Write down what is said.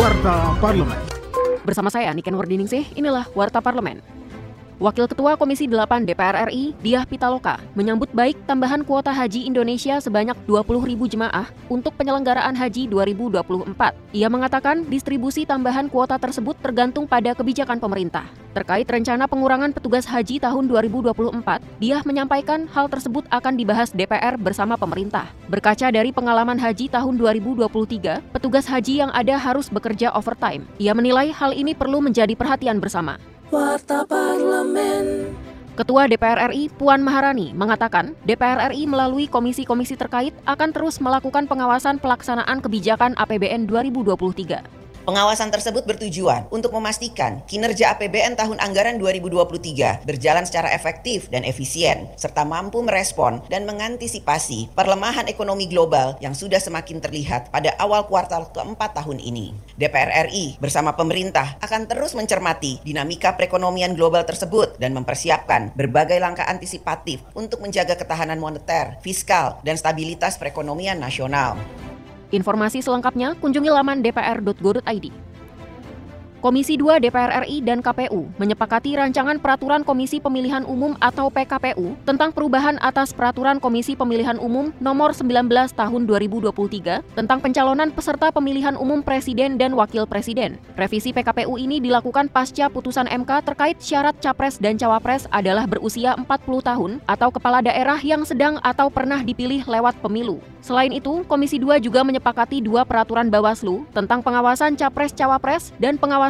Warta Parlemen. Bersama saya Niken Wardiningsih, inilah Warta Parlemen. Wakil Ketua Komisi 8 DPR RI, Diah Pitaloka, menyambut baik tambahan kuota haji Indonesia sebanyak 20.000 jemaah untuk penyelenggaraan haji 2024. Ia mengatakan distribusi tambahan kuota tersebut tergantung pada kebijakan pemerintah. Terkait rencana pengurangan petugas haji tahun 2024, Diah menyampaikan hal tersebut akan dibahas DPR bersama pemerintah. Berkaca dari pengalaman haji tahun 2023, petugas haji yang ada harus bekerja overtime. Ia menilai hal ini perlu menjadi perhatian bersama. Warta Parlemen. Ketua DPR RI Puan Maharani mengatakan DPR RI melalui komisi-komisi terkait akan terus melakukan pengawasan pelaksanaan kebijakan APBN 2023. Pengawasan tersebut bertujuan untuk memastikan kinerja APBN tahun anggaran 2023 berjalan secara efektif dan efisien, serta mampu merespon dan mengantisipasi perlemahan ekonomi global yang sudah semakin terlihat pada awal kuartal keempat tahun ini. DPR RI bersama pemerintah akan terus mencermati dinamika perekonomian global tersebut dan mempersiapkan berbagai langkah antisipatif untuk menjaga ketahanan moneter, fiskal, dan stabilitas perekonomian nasional. Informasi selengkapnya kunjungi laman dpr.go.id. Komisi 2 DPR RI dan KPU menyepakati rancangan Peraturan Komisi Pemilihan Umum atau PKPU tentang perubahan atas Peraturan Komisi Pemilihan Umum Nomor 19 Tahun 2023 tentang pencalonan peserta pemilihan umum presiden dan wakil presiden. Revisi PKPU ini dilakukan pasca putusan MK terkait syarat capres dan cawapres adalah berusia 40 tahun atau kepala daerah yang sedang atau pernah dipilih lewat pemilu. Selain itu, Komisi 2 juga menyepakati dua peraturan Bawaslu tentang pengawasan capres-cawapres dan pengawasan